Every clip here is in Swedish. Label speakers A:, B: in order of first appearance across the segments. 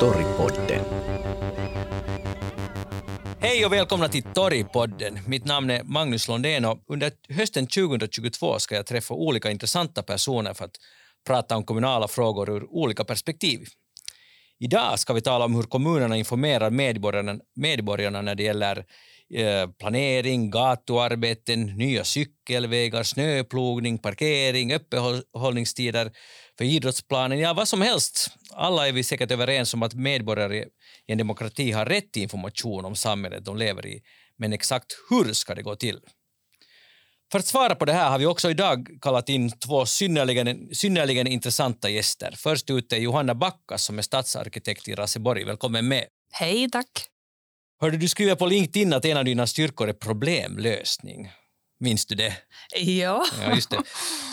A: Toripodden.
B: Hej och välkomna till Torgpodden. Mitt namn är Magnus Londén och under hösten 2022 ska jag träffa olika intressanta personer för att prata om kommunala frågor ur olika perspektiv. Idag ska vi tala om hur kommunerna informerar medborgarna, medborgarna när det gäller Eh, planering, gatuarbeten, nya cykelvägar, snöplogning, parkering, öppethållningstider för idrottsplanen, ja vad som helst. Alla är vi säkert överens om att medborgare i en demokrati har rätt till information om samhället de lever i, men exakt hur ska det gå till? För att svara på det här har vi också idag kallat in två synnerligen, synnerligen intressanta gäster. Först ut är Johanna Backas som är stadsarkitekt i Raseborg. Välkommen med.
C: Hej, tack.
B: Hörde, du skriver på LinkedIn att en av dina styrkor är problemlösning. Minns du det?
C: Ja.
B: ja just det.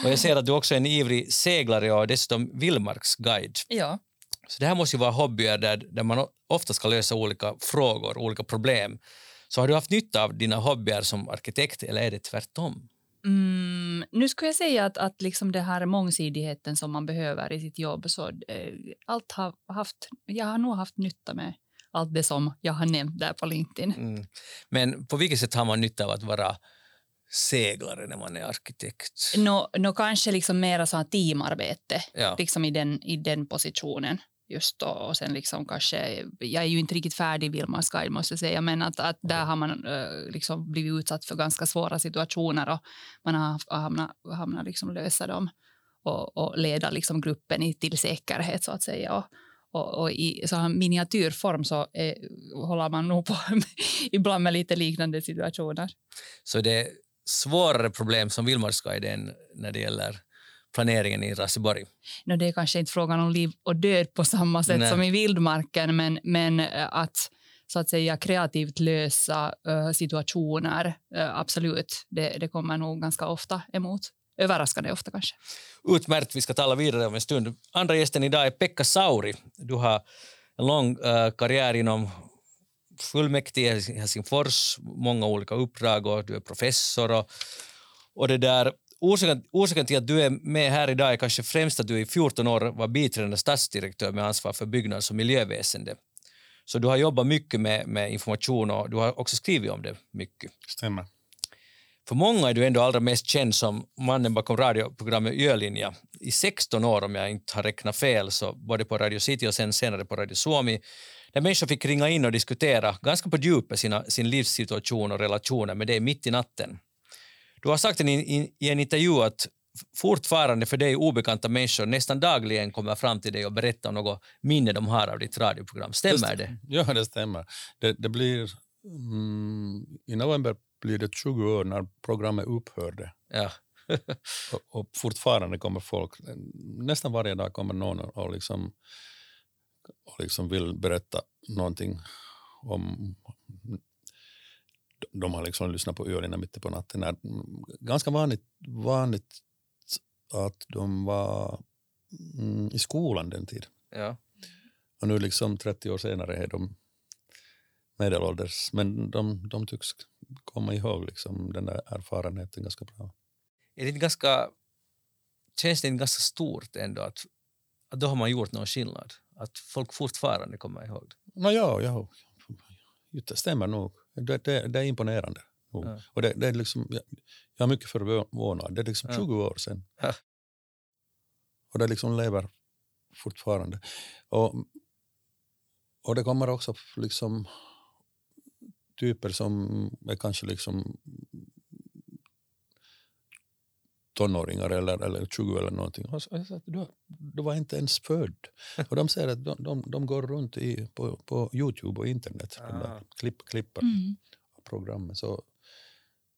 B: Och jag ser att du också är en ivrig seglare och dessutom vildmarksguide.
C: Ja.
B: Så det här måste ju vara hobbyer där, där man ofta ska lösa olika frågor, olika problem. Så har du haft nytta av dina hobbyer som arkitekt eller är det tvärtom?
C: Mm, nu skulle jag säga att, att liksom det här mångsidigheten som man behöver i sitt jobb, så eh, allt har haft, jag har nog haft nytta med allt det som jag har nämnt där på LinkedIn. Mm.
B: Men på vilket sätt har man nytta av att vara seglare när man är arkitekt?
C: Nå, no, kanske liksom mera så teamarbete
B: ja.
C: liksom i, den, i den positionen just då. Och sen liksom kanske, jag är ju inte riktigt färdig Vilmas guide måste jag säga, men att, att där har man uh, liksom blivit utsatt för ganska svåra situationer och man har hamnat, hamnat liksom lösa dem och, och leda liksom gruppen i, till säkerhet så att säga. Och, och, och i så här miniatyrform så är, håller man nog på ibland med lite liknande situationer.
B: Så det är svårare problem som Vildmarksguiden när det gäller planeringen i Raseborg?
C: No, det är kanske inte frågan om liv och död på samma sätt Nej. som i vildmarken, men, men eh, att så att säga kreativt lösa uh, situationer, uh, absolut, det, det kommer nog ganska ofta emot. Överraskande ofta kanske.
B: Utmärkt, vi ska tala vidare om en stund. Andra gästen idag är Pekka Sauri. Du har en lång uh, karriär inom fullmäktige i Helsingfors, många olika uppdrag och du är professor och, och det där orsaken, orsaken till att du är med här idag är kanske främst att du i 14 år var biträdande stadsdirektör med ansvar för byggnads och miljöväsende. Så du har jobbat mycket med, med information och du har också skrivit om det mycket.
D: Stämmer.
B: För många är du ändå allra mest känd som mannen bakom radioprogrammet Ölinja. I 16 år, om jag inte har räknat fel, så både på Radio City och sen senare på Radio Suomi, där människor fick ringa in och diskutera ganska på djupet sina, sin livssituation och relationer med dig mitt i natten. Du har sagt i, i en intervju att fortfarande för dig obekanta människor nästan dagligen kommer fram till dig och berättar om något minne de har av ditt radioprogram. Stämmer det?
D: Ja, det stämmer. Det, det blir, mm, I november blir det 20 år när programmet upphörde.
B: Ja.
D: och, och, fortfarande kommer folk, nästan varje dag kommer någon och, liksom, och liksom vill berätta någonting om de har liksom lyssnat på Öarna mitt på natten. Är ganska vanligt, vanligt att de var mm, i skolan den tiden.
B: Ja.
D: Och nu liksom 30 år senare är de medelålders, men de, de tycks komma ihåg liksom den där erfarenheten ganska bra.
B: Är det ganska, känns det inte ganska stort ändå att, att då har man gjort någon skillnad? Att folk fortfarande kommer ihåg det?
D: No, ja, ja, det stämmer nog. Det, det, det är imponerande. Ja. Och det, det, är liksom, jag, jag är mycket förvånad. Det är liksom 20 ja. år sedan. Ja. Och det liksom lever fortfarande. Och, och det kommer också liksom typer som är kanske liksom tonåringar eller, eller 20 eller någonting. Och så, sa, du, du var inte ens född. Och de säger att de, de, de går runt i, på, på Youtube och internet, ah. de där klipp, klippen mm. av programmet. Så,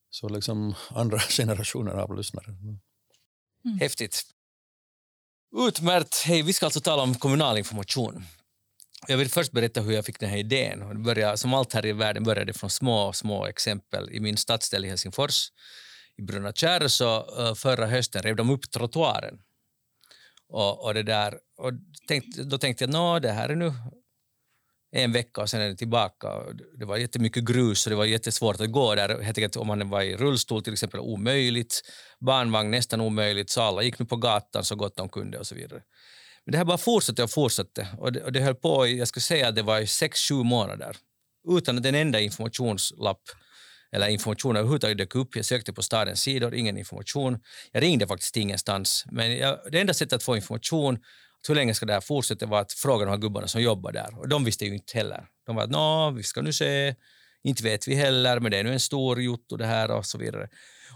D: så liksom andra generationer av lyssnare. Mm.
B: Häftigt. Utmärkt. Hej, vi ska alltså tala om kommunal information. Jag vill först berätta hur jag fick den här idén. Det började, som allt här i världen började från små, små exempel. I min stadsdel i Helsingfors i Brunna Kärr så eh, förra hösten rev de upp trottoaren. Och, och, det där, och tänkte, då tänkte jag att det här är nu en vecka och sen är det tillbaka. Det var jättemycket grus och det var jättesvårt att gå där. Helt enkelt, om man var i rullstol till exempel, omöjligt. Barnvagn nästan omöjligt, så alla gick nu på gatan så gott de kunde och så vidare. Men det här bara fortsatte och fortsatte och det, och det höll på i, jag skulle säga att det var i sex, sju månader utan att en enda informationslapp eller information överhuvudtaget dök upp. Jag sökte på stadens sidor, ingen information. Jag ringde faktiskt ingenstans. Men jag, det enda sättet att få information, hur länge ska det här fortsätta, var att fråga de här gubbarna som jobbar där. Och de visste ju inte heller. De var att nå, vi ska nu se, inte vet vi heller, men det är nu en stor jotto det här och så vidare.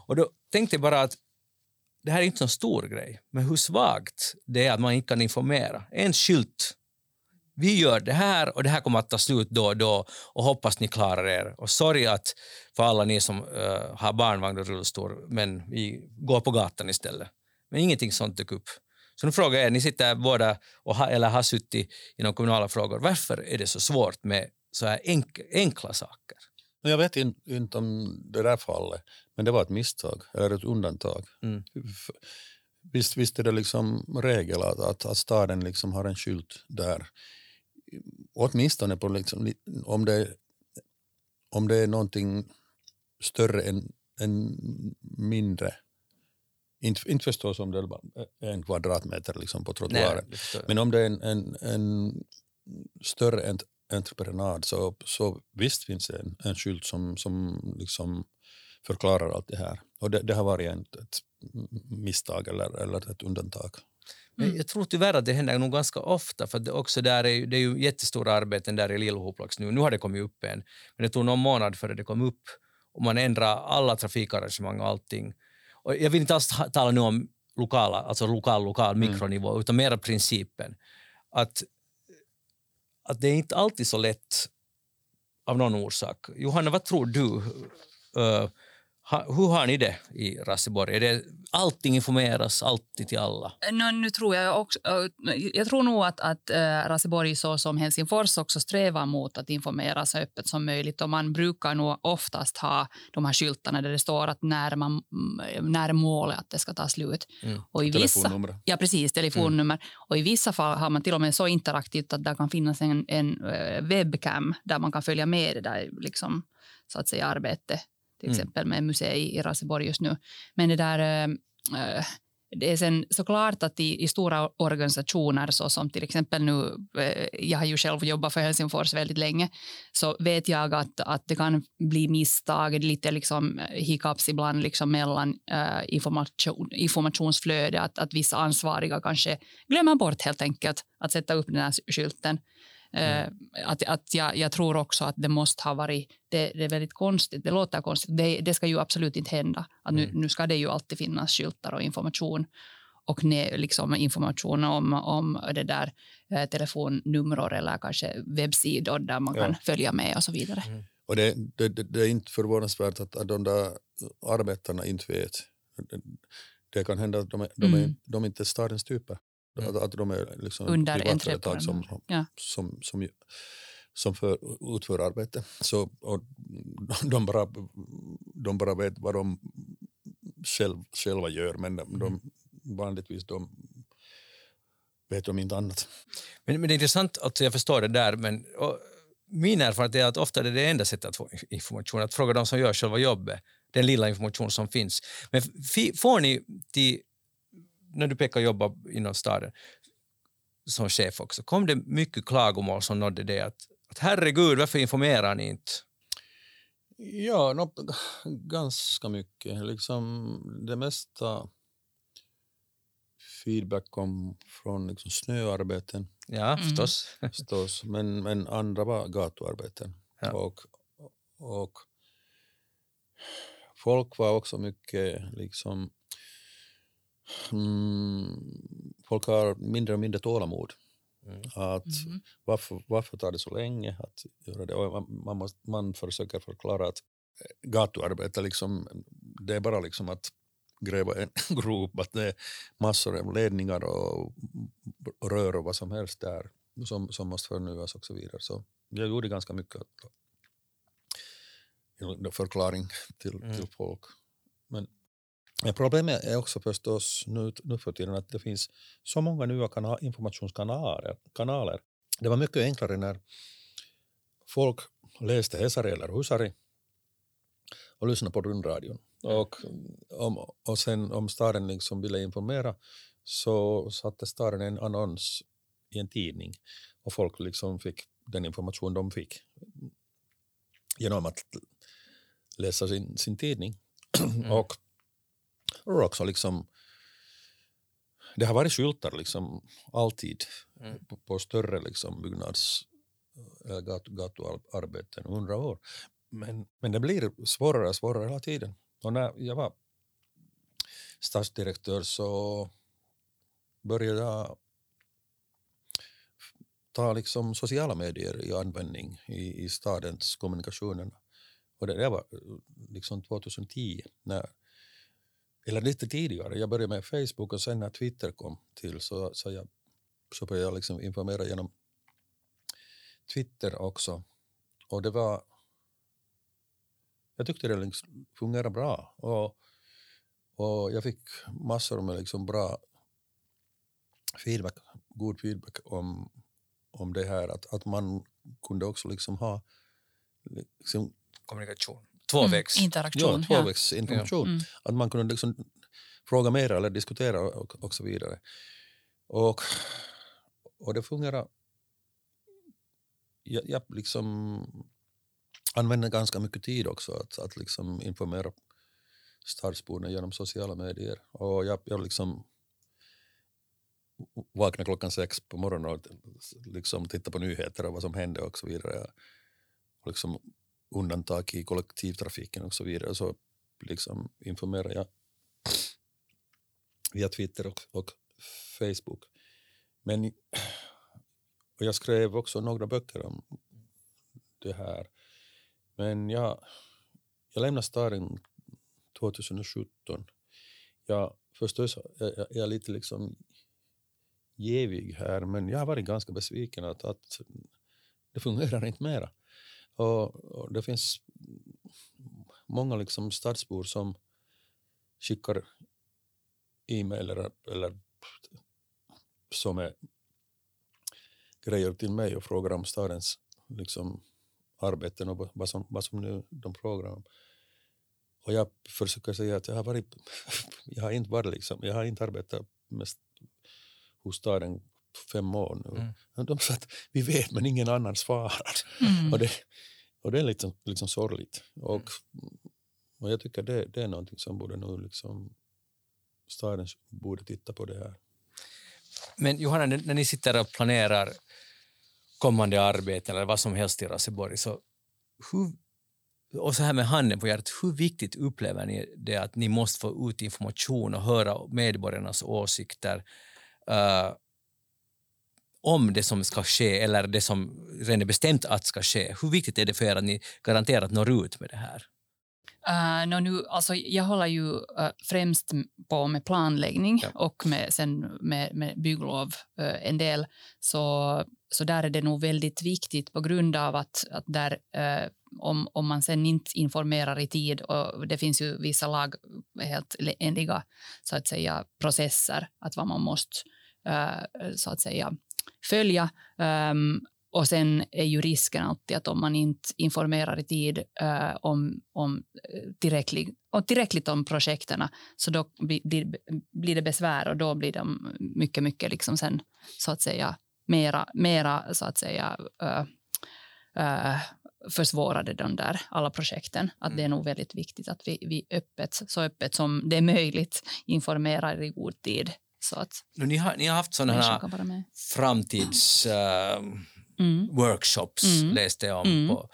B: Och då tänkte jag bara att det här är inte en stor grej, men hur svagt det är att man inte kan informera. En skylt vi gör det här och det här kommer att ta slut då och då och hoppas ni klarar er. Och sorry att för alla ni som uh, har barnvagn och rullstol, men vi går på gatan istället. Men ingenting sånt dök upp. Så nu frågar jag er, ni sitter båda och ha, eller har suttit inom kommunala frågor, varför är det så svårt med så här enk, enkla saker?
D: Jag vet inte om det där fallet, men det var ett misstag, eller ett undantag. Mm. Visst, visst är det liksom regel att, att, att staden liksom har en skylt där åtminstone på liksom, om, det, om det är någonting större än, än mindre. Inte, inte förstås om det är en kvadratmeter liksom på trottoaren. Men om det är en, en, en större entreprenad så, så visst finns det en, en skylt som, som liksom förklarar allt det här. Och det, det har varit ett, ett misstag eller, eller ett undantag.
B: Mm. Jag tror tyvärr att det händer nog ganska ofta, för det också där är, det är ju jättestora arbeten där i Lillhoplax nu. Nu har det kommit upp en, men det tog någon månad före det kom upp och man ändrar alla trafikarrangemang och allting. Och jag vill inte alls tala nu om lokala, alltså lokal, lokal, mm. mikronivå, mm. utan mera principen. Att, att det är inte alltid så lätt av någon orsak. Johanna, vad tror du? Uh, ha, hur har ni det i Raseborg? Är det, allting informeras alltid till alla?
C: No, nu tror jag, också, jag tror nog att, att äh, Raseborg så som Helsingfors också strävar mot att informera så öppet som möjligt. Och man brukar nog oftast ha de här skyltarna där det står att när, man, när är målet att det ska ta slut.
D: Mm. Och i vissa,
C: ja, precis, telefonnummer. Mm. Och i vissa fall har man till och med så interaktivt att det kan finnas en, en webcam där man kan följa med det där liksom, så att säga, arbetet till mm. exempel med museet i Raseborg just nu. Men det där... Äh, det är sen såklart att i, i, stora organisationer så som till exempel nu, äh, jag har ju själv jobbat för Helsingfors väldigt länge, så vet jag att, att det kan bli misstag, lite liksom hiccups ibland liksom mellan äh, information, informationsflöde, att, att vissa ansvariga kanske glömmer bort helt enkelt att sätta upp den här skylten. Mm. att, att jag, jag, tror också att det måste ha varit... Det, det är väldigt konstigt, det låter konstigt. Det, det, ska ju absolut inte hända. Att nu, mm. nu ska det ju alltid finnas skyltar och information och ne, liksom information om, om det där eh, telefonnummer eller kanske webbsidor där man ja. kan följa med och så vidare. Mm.
D: Och det, det, det, är inte förvånansvärt att, att de där arbetarna inte vet. Det kan hända att de, de, mm. är, de inte är stadens typer. Mm. Att, att de är liksom
C: Under privatföretag
D: som, ja. som, som, som för, utför arbete. Så, och de, bara, de bara vet vad de själv, själva gör men de, de, vanligtvis de vet de inte annat.
B: Men, men det är intressant, alltså jag förstår det där men och, min erfarenhet är att ofta är det det enda sättet att få information, att fråga de som gör själva jobbet, den lilla information som finns. Men får ni till när du pekar jobba inom staden som chef också, kom det mycket klagomål som nådde dig att, att herregud, varför informerar ni inte?
D: Ja, no, ganska mycket. Liksom det mesta feedback kom från liksom snöarbeten.
B: Ja, mm. förstås.
D: förstås. Men, men andra var gatuarbeten. Ja. Och, och folk var också mycket liksom Mm, folk har mindre och mindre tålamod. Mm. Att mm. varför, varför tar det så länge att göra det? Och man, måste, man försöker förklara att eh, gatuarbete liksom, det är bara liksom att gräva en grop, att det är massor av ledningar och, och rör och vad som helst där som, som måste förnyas och så vidare. Så jag gjorde ganska mycket förklaring till, mm. till folk. Men men problemet är också förstås nu, nu för tiden att det finns så många nya informationskanaler. Kanaler. Det var mycket enklare när, folk läste Hesari eller Husari och lyssnade på rundradion. Och, om, och sen om staden liksom ville informera så satte staden en annons i en tidning och folk liksom fick den information de fick genom att läsa sin, sin tidning. Mm. och, och också liksom det har varit skyltar liksom alltid mm. på, på, större liksom byggnads eller gatu, gatuarbeten hundra år. Men, men det blir svårare och svårare hela tiden. Och när jag var stadsdirektör så började jag ta liksom sociala medier i användning i, i stadens kommunikationer. Och det, det var liksom 2010, när, eller lite tidigare. Jag började med Facebook och sen när Twitter kom till så, så, jag, så började jag liksom informera genom Twitter också. Och det var... Jag tyckte det liksom fungerade bra. Och, och jag fick massor med liksom bra feedback, god feedback om, om det här att, att man kunde också liksom ha liksom,
B: kommunikation. Tvåvägs.
C: Mm, interaktion.
D: Ja, tvåvägsinformation. Ja. Mm. Att man kunde liksom fråga mer eller diskutera och, och så vidare. Och, och det fungerar jag, jag liksom använder ganska mycket tid också att, att liksom informera stadsborna genom sociala medier. Och jag, jag liksom vaknar klockan sex på morgonen och liksom tittar på nyheter och vad som händer och så vidare. Och liksom undantag i kollektivtrafiken och så vidare. Så liksom informerar jag via Twitter och, och Facebook. Men och jag skrev också några böcker om det här. Men jag, jag lämnade staden 2017. Jag, förstås jag, jag är lite liksom jävig här, men jag har varit ganska besviken att, att det fungerar inte mera. Och, och det finns många liksom stadsbor som skickar e-mail eller, eller som är grejer till mig och frågar om stadens liksom, arbeten och vad som, vad som nu de frågar om. Och jag försöker säga att jag har, varit, jag har inte varit liksom, jag har inte arbetat mest hos staden fem år nu. Mm. De sa att vi vet men ingen annan svarar. Mm. Och, det, och det är liksom, liksom sorgligt. Och, och jag tycker det, det är någonting som borde nu liksom, staden borde titta på det här.
B: Men Johanna, när ni sitter och planerar kommande arbeten eller vad som helst i Raseborg, så hur, och så här med handen på hjärtat, hur viktigt upplever ni det att ni måste få ut information och höra medborgarnas åsikter uh, om det som ska ske eller det som redan är bestämt att ska ske? Hur viktigt är det för er att ni garanterat når ut med det här?
C: Uh, no, nu, alltså, jag håller ju uh, främst på med planläggning ja. och med, sen med, med bygglov uh, en del. Så, så där är det nog väldigt viktigt på grund av att, att där, uh, om, om man sen inte informerar i tid och det finns ju vissa lag helt enliga så att säga processer att vad man måste så att säga följa um, och sen är ju risken alltid att om man inte informerar i tid uh, om, om tillräckligt, och tillräckligt om projekten så då blir, blir det besvär och då blir de mycket, mycket liksom sen så att säga mera, mera så att säga uh, uh, försvårade de där alla projekten. Att mm. det är nog väldigt viktigt att vi, vi öppet, så öppet som det är möjligt informerar i god tid. Så att
B: ni, har, ni har haft sådana här framtids... Uh, mm. workshops mm. läste jag om mm. på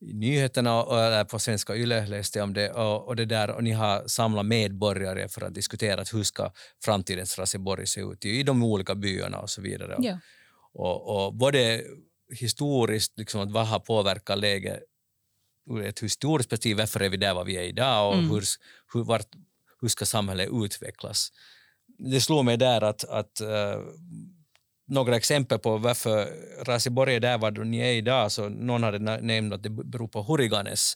B: nyheterna och på Svenska Yle läste jag om det och, och, det där och ni har samlat medborgare för att diskutera hur ska framtidens Raseborg se ut i de olika byarna och så vidare.
C: Ja.
B: Och, och både historiskt, liksom, att vad har påverkat läget ur ett historiskt perspektiv, varför är vi där var vi är idag och mm. hur, hur, vart, hur ska samhället utvecklas? Det slår mig där att, att uh, några exempel på varför Raseborg är där var ni är idag, så någon hade nämnt att det beror på Huriganes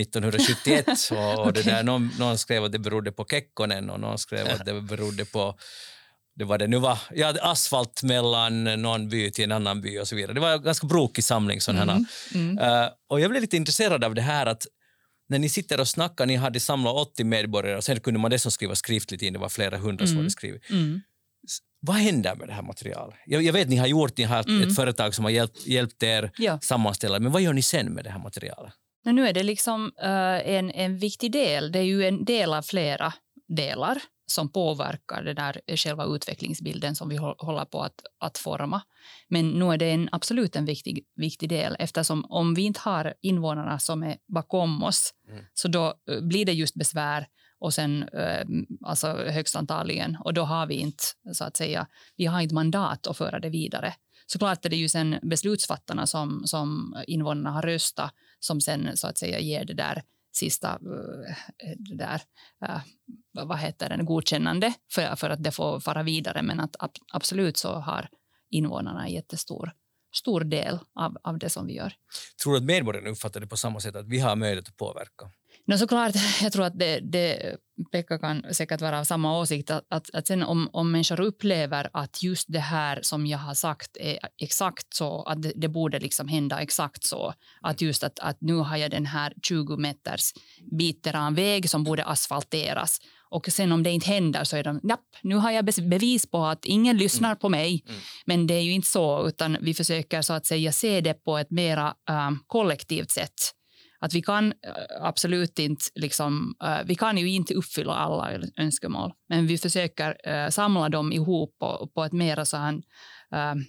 B: 1971 och, och det där, någon, någon skrev att det berodde på Kekkonen och någon skrev att det berodde på det var det nu var ja, asfalt mellan någon by till en annan by och så vidare. Det var en ganska brokig samling sådana mm. mm. Uh, och jag blev lite intresserad av det här att när ni sitter och snackar, ni hade samlat 80 medborgare och sen kunde man dessutom skriva skriftligt in, det var flera hundra som mm. hade skrivit. Mm. Vad händer med det här materialet? Jag, jag vet ni har gjort, ni har mm. ett företag som har hjälpt, hjälpt er ja. sammanställa, men vad gör ni sen med det här materialet?
C: Men nu är det liksom uh, en, en viktig del, det är ju en del av flera delar som påverkar den där själva utvecklingsbilden som vi håller på att, att forma. Men nu är det en, absolut en viktig, viktig del eftersom om vi inte har invånarna som är bakom oss mm. så då eh, blir det just besvär och sen eh, alltså högst antagligen och då har vi inte så att säga, vi har inte mandat att föra det vidare. Såklart är det ju sen beslutsfattarna som, som invånarna har röstat som sen så att säga ger det där sista eh, det där, eh, vad heter det, godkännande för, för att det får fara vidare. Men att absolut så har invånarna en jättestor stor del av, av det som vi gör.
B: Tror du att medborgarna uppfattar det på samma sätt, att vi har möjlighet att påverka?
C: No, såklart, jag tror att det, det, Pekka kan säkert vara av samma åsikt. Att, att, att sen om, om människor upplever att just det här som jag har sagt är exakt så, att det, det borde liksom hända exakt så. Att just att, att nu har jag den här 20 meters biten väg som borde asfalteras. Och sen om det inte händer så är de, napp, nu har jag bevis på att ingen lyssnar mm. på mig. Mm. Men det är ju inte så, utan vi försöker så att säga se det på ett mera um, kollektivt sätt att vi kan eh, absolut inte, liksom, uh, vi kan ju inte uppfylla alla önskemål, men vi försöker uh, samla dem ihop på, på ett mer så här, uh,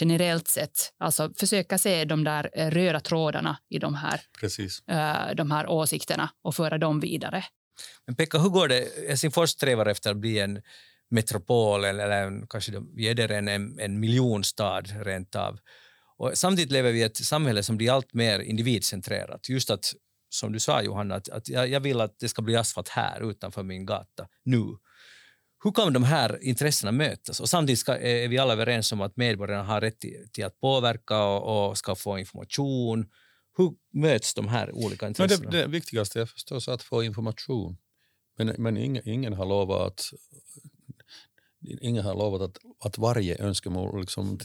C: generellt sätt. Alltså försöka se de där röda trådarna i de här,
D: Precis.
C: de här åsikterna och föra dem vidare.
B: Men Pekka, hur går det? Helsingfors strävar efter att bli en metropol eller en, kanske vi är där en, en miljonstad rent av. Och samtidigt lever vi i ett samhälle som blir allt mer individcentrerat. Just att, som du sa Johanna, att, att jag, jag vill att det ska bli asfalt här utanför min gata nu. Hur kan de här intressena mötas? Och samtidigt ska, är vi alla överens om att medborgarna har rätt till, till att påverka och, och, ska få information. Hur möts de här olika intressena?
D: Det, det viktigaste är förstås att få information. Men, men ingen, ingen har lovat att ingen har lovat att, att varje önskemål liksom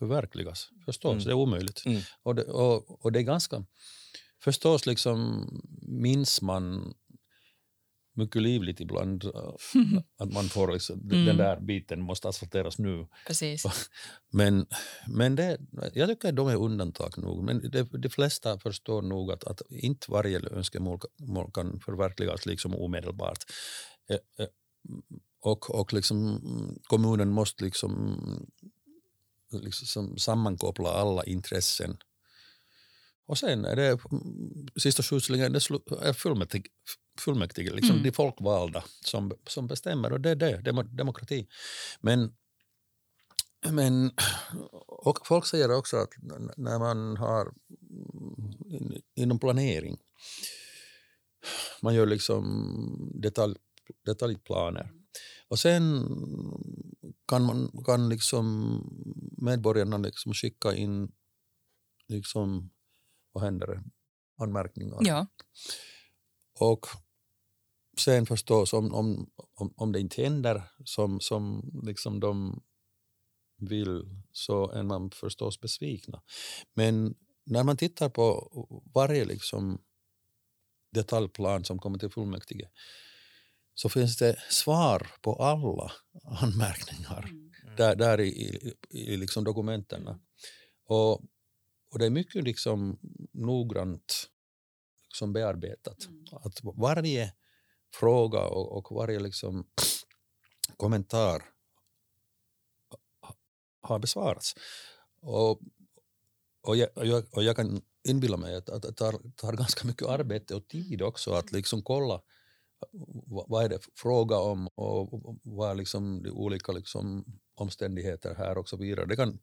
D: förverkligas. Förstås, mm. det är omöjligt. Mm. Och, det, och, och det är ganska... Förstås liksom minns man mycket livligt ibland att man får liksom, mm. den där biten måste asfalteras nu.
C: Precis.
D: Men, men det, jag tycker att de är undantag nog. Men de, de flesta förstår nog att, att inte varje önskemål kan förverkligas liksom omedelbart. Och, och liksom, kommunen måste liksom liksom sammankoppla alla intressen. Och sen är det sista skjutsningen är fullmäktige, fullmäktige liksom mm. de folkvalda som, som bestämmer och det är det, demokrati. Men, men och folk säger också att när man har inom planering, man gör liksom detalj, detaljplaner och sen kan, man, kan liksom medborgarna liksom skicka in liksom, vad händer det? anmärkningar.
C: Ja.
D: Och sen förstås om, om, om, om det inte händer som, som liksom de vill så är man förstås besvikna. Men när man tittar på varje liksom detaljplan som kommer till fullmäktige så finns det svar på alla anmärkningar mm. där, där i, i, i liksom dokumenten. Och, och det är mycket liksom noggrant liksom bearbetat. Mm. Att varje fråga och, och varje liksom kommentar har besvarats. Och, och, jag, och, jag, och jag kan inbilla mig att, att det tar, tar ganska mycket arbete och tid också att liksom kolla vad är det fråga om och vad är liksom de olika liksom omständigheter här och så vidare. Det kan,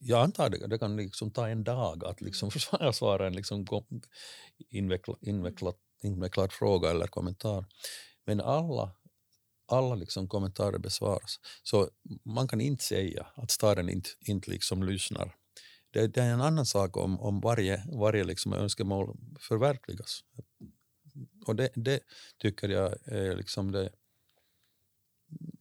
D: jag antar det, det kan liksom ta en dag att liksom svara en liksom invecklad, invecklad, invecklad fråga eller kommentar. Men alla, alla liksom kommentarer besvaras. Så man kan inte säga att staden inte, inte liksom lyssnar. Det, det är en annan sak om, om varje, varje liksom önskemål förverkligas. Och det, det tycker jag är liksom det,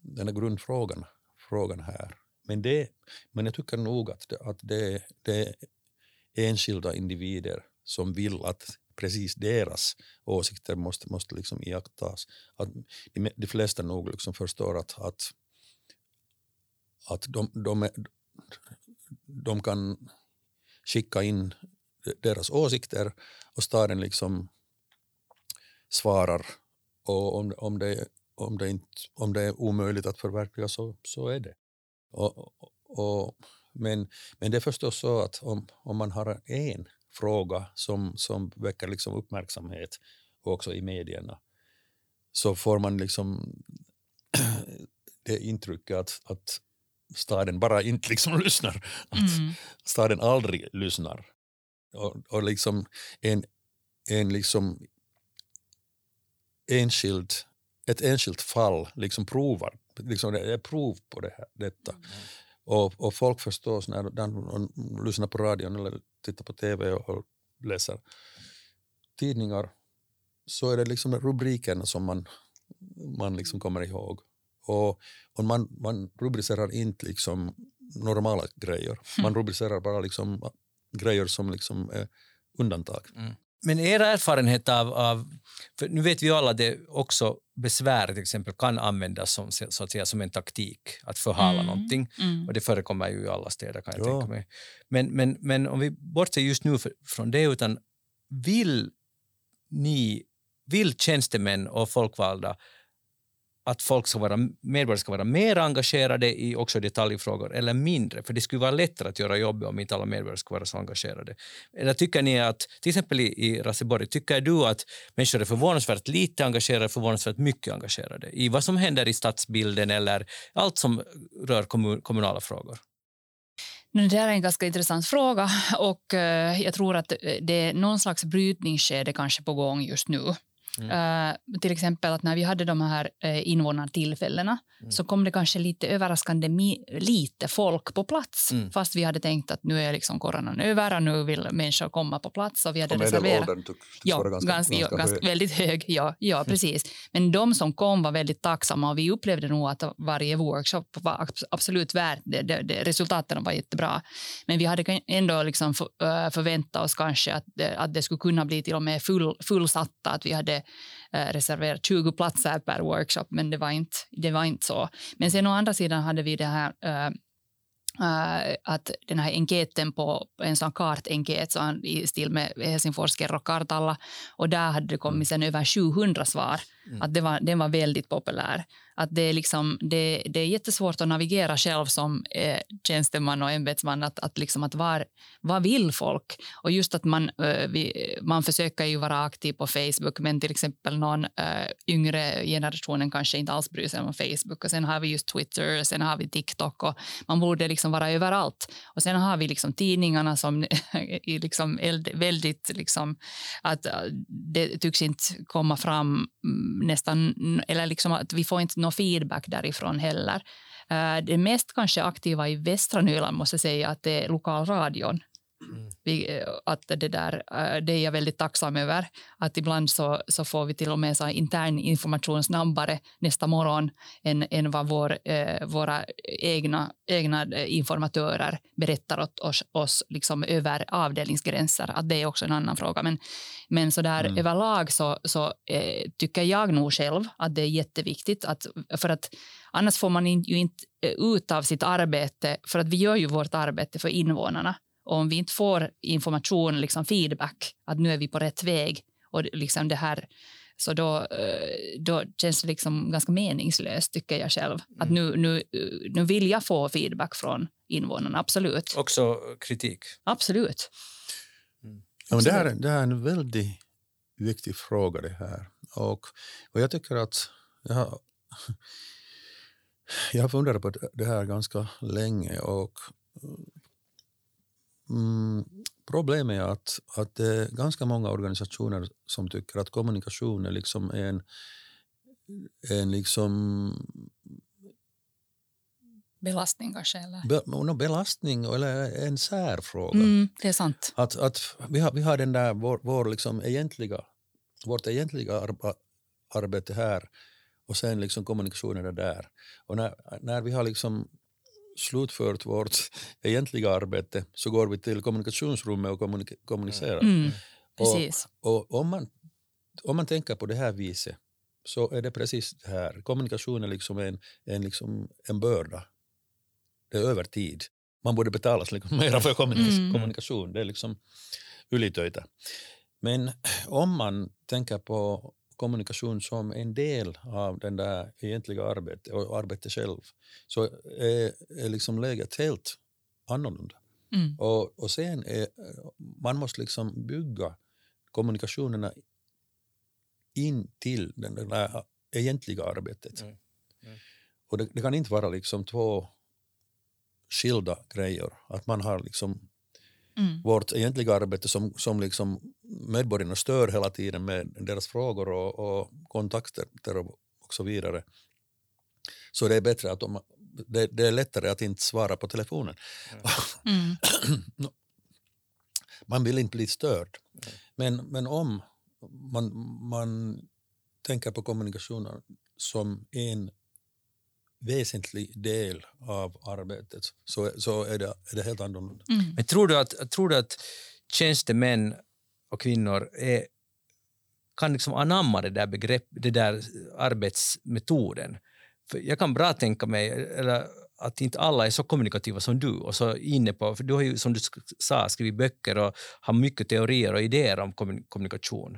D: den här grundfrågan frågan här. Men, det, men jag tycker nog att det, att det, det är enskilda individer som vill att precis deras åsikter måste, måste liksom iakttas. Att de, de flesta nog liksom förstår att, att, att de, de, är, de kan skicka in deras åsikter och staden liksom svarar. Och om, om, det, om, det inte, om det är omöjligt att förverkliga så, så är det. Och, och, men, men det är förstås så att om, om man har en fråga som, som väcker liksom uppmärksamhet också i medierna så får man liksom det intrycket att, att staden bara inte liksom lyssnar. Att mm. staden aldrig lyssnar. Och, och liksom en, en liksom enskild, ett enskilt fall liksom provar, liksom det är prov på det här, detta. Mm. Och, och folk förstås när de lyssnar på radion eller tittar på tv och, och läser tidningar så är det liksom rubrikerna som man, man liksom kommer ihåg. Och, och man, man rubricerar inte liksom normala grejer. Man rubricerar bara liksom grejer som liksom är undantag. Mm.
B: Men era erfarenhet av, av för nu vet vi ju alla att det också besvär till exempel kan användas som, så att säga, som en taktik att förhala mm. någonting. Mm. Och det förekommer ju i alla städer kan jag ja. tänka mig. Men, men, men om vi bortser just nu för, från det, utan vill ni, vill tjänstemän och folkvalda att folk ska vara, medborgare ska vara mer engagerade i också detaljfrågor eller mindre? För det skulle vara lättare att göra jobbet om inte alla medborgare skulle vara så engagerade. Eller tycker ni att, till exempel i, i Raseborg, tycker du att människor är förvånansvärt lite engagerade, förvånansvärt mycket engagerade i vad som händer i stadsbilden eller allt som rör kommun, kommunala frågor?
C: Det där är en ganska intressant fråga och eh, jag tror att eh, det är någon slags brytningsskede kanske på gång just nu Mm. Uh, till exempel att när vi hade de här uh, invånartillfällena mm. så kom det kanske lite överraskande lite folk på plats mm. fast vi hade tänkt att nu är liksom coronan över och nu vill människor komma på plats. Och vi hade och
D: reserverat. tycks
C: ja, ganska, ganska, ganska, ganska hög. väldigt hög. Ja, ja, precis. Men de som kom var väldigt tacksamma och vi upplevde nog att varje workshop var absolut värt det. det, det resultaten var jättebra. Men vi hade ändå liksom för, uh, förväntat oss kanske att, att det skulle kunna bli till och med full, fullsatta, att vi hade eh, reserverat 20 platser per workshop, men det var inte, det var inte så. Men sen å andra sidan hade vi det här Uh, att den här enkäten på en sån kartenkät så i stil med Helsingfors Kerro-kartalla och där hade det kommit sen över 700 svar. Mm. Att det var, den var väldigt populär. Att det, är liksom, det, det är jättesvårt att navigera själv som eh, tjänsteman och ämbetsman. Att, att, liksom, att var, vad vill folk? Och just att man, eh, vi, man försöker ju vara aktiv på Facebook men till exempel någon eh, yngre generationen kanske inte alls bryr sig om Facebook. Och sen har vi just Twitter, sen har vi TikTok och man borde liksom vara överallt. Och sen har vi liksom tidningarna som är liksom väldigt... Liksom, att eh, det tycks inte komma fram mm, nästan... Eller liksom att vi får inte någon feedback därifrån heller. Eh, det mest kanske aktiva i västra Nyland måste jag säga att det är lokalradion. Mm. Vi, eh, att det, där, eh, det är jag väldigt tacksam över. Att ibland så, så får vi till och med så intern information snabbare nästa morgon än, än vad vår, eh, våra egna, egna informatörer berättar åt oss, oss liksom över avdelningsgränser. Att det är också en annan fråga. Men, men så där mm. överlag så, så eh, tycker jag nog själv att det är jätteviktigt. Att, för att annars får man ju inte ut av sitt arbete, för att vi gör ju vårt arbete för invånarna. Och om vi inte får information, liksom feedback, att nu är vi på rätt väg och liksom det här, så då, eh, då känns det liksom ganska meningslöst, tycker jag själv. Att mm. nu, nu, nu vill jag få feedback från invånarna, absolut.
B: Också kritik?
C: Absolut.
D: Mm. Ja, men det, här, det här är en väldigt viktig fråga. det här. Och, och jag tycker att jag har, jag har funderat på det här ganska länge och Mm, problemet är att, att det är ganska många organisationer som tycker att kommunikation är liksom en, en liksom
C: belastning kanske? Eller?
D: Be, belastning eller en särfråga.
C: Mm, det är sant.
D: Att, att vi, har, vi har den där, vår, vår liksom egentliga, vårt egentliga ar, arbete här och sen liksom kommunikationen är där. Och när, när vi har liksom slutfört vårt egentliga arbete så går vi till kommunikationsrummet och kommunik kommunicerar.
C: Mm. Precis.
D: Och, och om, man, om man tänker på det här viset så är det precis det här. Kommunikation är liksom en, en, liksom en börda. Det är över tid. Man borde betala liksom mer för
C: Mm.
D: kommunikation. Det är liksom ylitöitä. Men om man tänker på kommunikation som en del av den där egentliga arbetet och arbetet själv så är, är liksom läget helt annorlunda.
C: Mm.
D: Och, och sen är, man måste liksom bygga kommunikationerna in till den där egentliga arbetet.
B: Mm. Mm.
D: Och det, det kan inte vara liksom två skilda grejer. Att man har liksom
C: Mm.
D: vårt egentliga arbete som, som liksom medborgarna stör hela tiden med deras frågor och, och kontakter och, och så vidare. Så det är bättre att de, det, det är lättare att inte svara på telefonen.
C: Mm.
D: man vill inte bli störd. Men, men om man, man tänker på kommunikationen som en väsentlig del av arbetet så, så är, det, är det helt annorlunda.
C: Mm.
B: Men tror du att, tror du att tjänstemän och kvinnor är, kan liksom anamma det där, begrepp, det där arbetsmetoden? För jag kan bra tänka mig eller, att inte alla är så kommunikativa som du och så inne på, för du har ju som du sa skrivit böcker och har mycket teorier och idéer om kommun- kommunikation.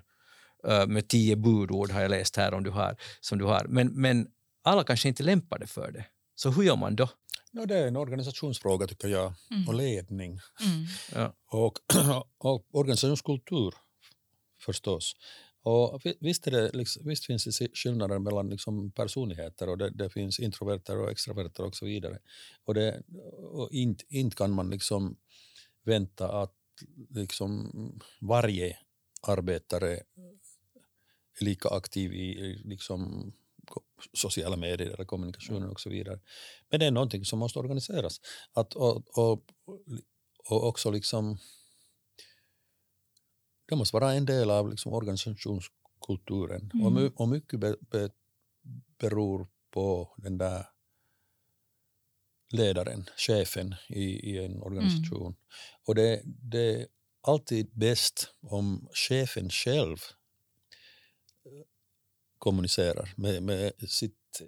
B: Med tio budord har jag läst här om du har, som du har. Men, men alla kanske inte är lämpade för det. Så hur gör man då?
D: No, det är en organisationsfråga tycker jag,
C: Mm.
D: och ledning.
C: Mm.
B: Ja.
D: Och, och organisationskultur förstås. Och vi- visst, är det, liksom, visst finns det skillnader mellan liksom personligheter och det, det finns introverter och extroverter och så vidare. Och, det, och inte, inte kan man liksom vänta att liksom varje arbetare är lika aktiv i liksom sociala medier eller kommunikationen och så vidare. Men det är någonting som måste organiseras. Att, och, och, och också liksom det måste vara en del av liksom organisationskulturen. Och,
C: Mm.
D: my, och mycket be, be, beror på den där ledaren, chefen i, i en organisation. Och det, det är alltid bäst om chefen själv kommunicerar med, med sitt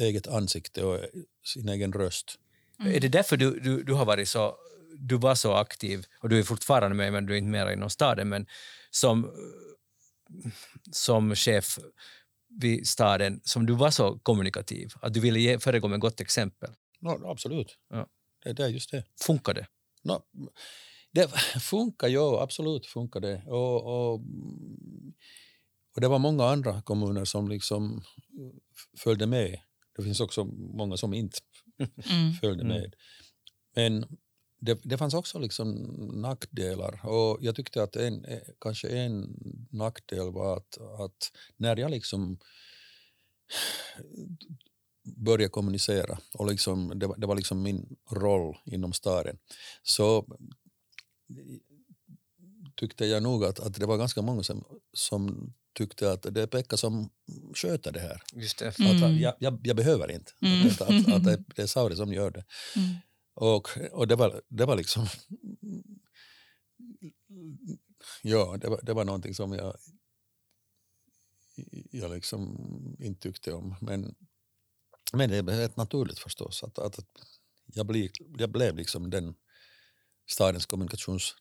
D: eget ansikte och sin egen röst.
C: Mm.
B: Är det därför du, du, du har varit så du var så aktiv, och du är fortfarande med, men du är inte mer inom staden, men som, som chef vid staden, som du var så kommunikativ, att du ville ge, föregå med gott exempel.
D: No, absolut.
B: Ja.
D: Det, det är just det.
B: Funkar det?
D: No, det funkar ju, absolut funkar det. Och, och, och det var många andra kommuner som liksom följde med. Det finns också många som inte
C: Mm.
D: följde
B: Mm.
D: med. Men det, det fanns också liksom nackdelar och jag tyckte att en, eh, kanske en nackdel var att, att när jag liksom började kommunicera och liksom, det, var, det var liksom min roll inom staden så tyckte jag nog att, att det var ganska många som, som tyckte att det är Pekka som sköter det här.
B: Just det.
C: Mm.
D: Att jag, jag, jag behöver inte.
C: Mm.
D: Att, att, att det, är Sauri som gör det.
C: Mm.
D: Och, och det, var, det var liksom... Ja, det var, det var någonting som jag, jag liksom inte tyckte om. Men, men det är helt naturligt förstås. Att, att, att jag, blir, jag blev liksom den stadens kommunikations...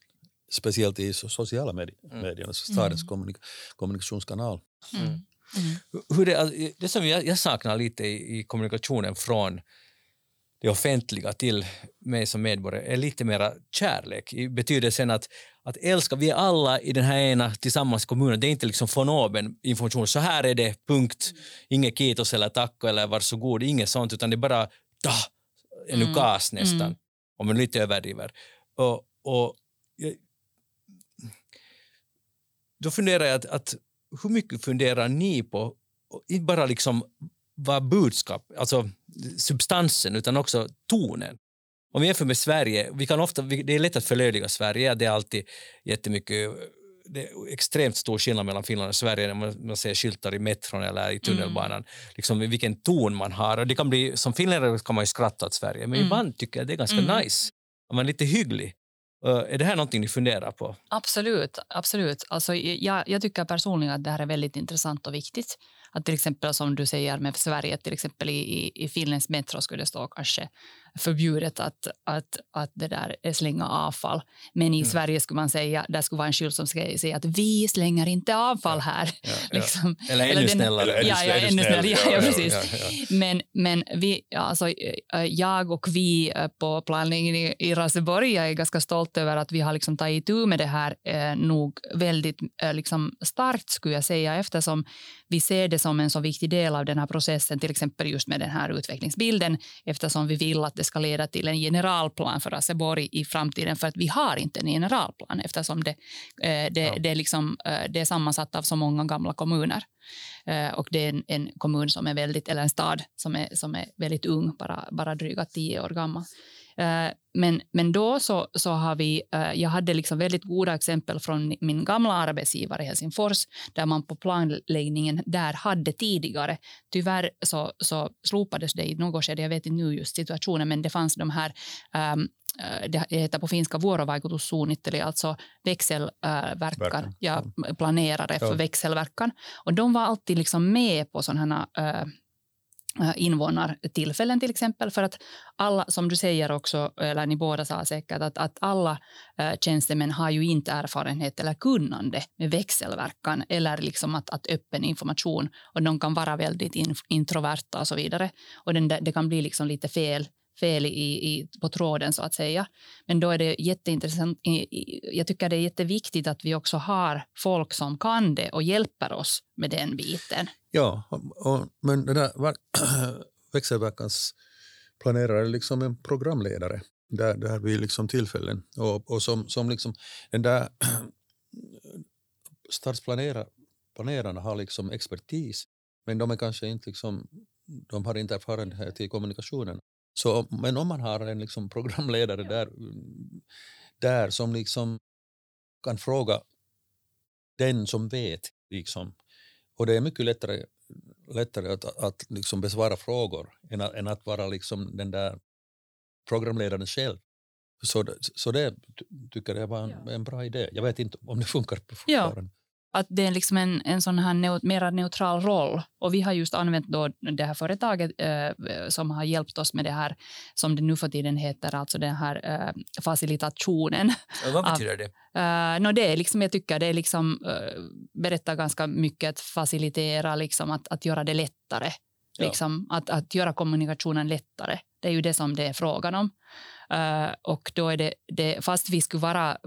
D: Speciellt i so- sociala medier,
B: Mm.
D: medierna, så stadens
C: Mm.
D: kommunik, kommunikationskanal.
C: Mm. Mm.
B: Hur det, det som jag, jag saknar lite i, i kommunikationen från det offentliga till mig som medborgare är lite mera kärlek i betydelsen att, att älska, vi är alla i den här ena tillsammans kommunen, det är inte liksom von oben information, så här är det, punkt, inget kitos eller tack eller varsågod, inget sånt, utan det är bara da, en
C: Mm.
B: ukas nästan,
C: Mm.
B: om man lite överdriver. Och, och, då funderar jag att, att hur mycket funderar ni på, inte bara liksom vad budskap, alltså substansen, utan också tonen. Om vi jämför med Sverige, vi kan ofta, det är lätt att förlöjliga Sverige, det är alltid jättemycket det är extremt stor skillnad mellan Finland och Sverige när man, man ser skyltar i metron eller i tunnelbanan, mm. liksom vilken ton man har. Och det kan bli, som finländare kan man ju skratta åt Sverige, men mm. ibland tycker jag det är ganska mm. nice. Man är lite hygglig. Eh, är det här någonting ni funderar på?
C: Absolut. absolut. Alltså, jag, jag tycker personligen att det här är väldigt intressant och viktigt. Att till exempel som du säger med Sverige, till exempel i, i Finlands metro skulle det stå kanske förbjudet att, att, att det där slänga avfall. Men i mm. Sverige skulle man säga, där skulle vara en skylt som ska säga att vi slänger inte avfall här.
B: Ja, ja, liksom. Eller ännu snällare.
C: Ja, ja, ännu snällare. Ja, ja, precis. Men, men vi, alltså, eh, jag och vi eh, på planeringen i, Raseborg, jag är ganska stolt över att vi har liksom tagit tur med det här eh, nog väldigt eh, liksom starkt skulle jag säga eftersom vi ser det som en så viktig del av den här processen, till exempel just med den här utvecklingsbilden eftersom vi vill att det ska leda till en generalplan för Raseborg i framtiden för att vi har inte en generalplan eftersom det, eh, det, ja. det, är, liksom, eh, det är sammansatt av så många gamla kommuner. Eh, och det är en, en, kommun som är väldigt, eller en stad som är, som är väldigt ung, bara, bara dryga tio år gammal. Eh, men, men då så, så har vi, eh, jag hade liksom väldigt goda exempel från min gamla arbetsgivare i Helsingfors, där man på planläggningen där hade tidigare, tyvärr så, så slopades det i något skede, jag vet inte nu just situationen, men det fanns de här um, det heter på finska vuorovaikutussuunnittelu, alltså växelverkan, ja, planerare för växelverkan. Och de var alltid liksom med på sådana här Eh, Eh, invånartillfällen till exempel. För att alla, som du säger också, eller ni båda sa säkert, att, att alla äh, tjänstemän har ju inte erfarenhet eller kunnande med växelverkan eller liksom att, att öppen information och de kan vara väldigt in, introverta och så vidare. Och den, det kan bli liksom lite fel fel i, i, på tråden så att säga. Men då är det jätteintressant. Jag tycker det är jätteviktigt att vi också har folk som kan det och hjälper oss med den biten.
D: Ja, och, men det där växelverkans planerare är liksom en programledare där, där vid liksom tillfällen. Och, och som, som liksom den där stadsplanerarna har liksom expertis men de är kanske inte liksom, de har inte erfarenhet i kommunikationen. Så, men om man har en liksom programledare ja. där, där som liksom kan fråga den som vet, liksom, och det är mycket lättare, lättare att, att liksom besvara frågor än att, än att vara liksom den där programledaren själv. Så, så det tycker jag var en, ja. en bra idé. Jag vet inte om det funkar fortfarande.
C: Ja att det är liksom en, en sån här neut, mera neutral roll. Och vi har just använt då det här företaget eh, som har hjälpt oss med det här som det nu för tiden heter, alltså den här eh, facilitationen.
B: Och vad betyder det?
C: Uh, no, det är liksom, jag tycker det är liksom, uh, berättar ganska mycket att facilitera, liksom, att, att göra det lättare. Ja. Liksom, att, att göra kommunikationen lättare. Det är ju det som det är frågan om. Uh, och då är det, det, fast vi skulle vara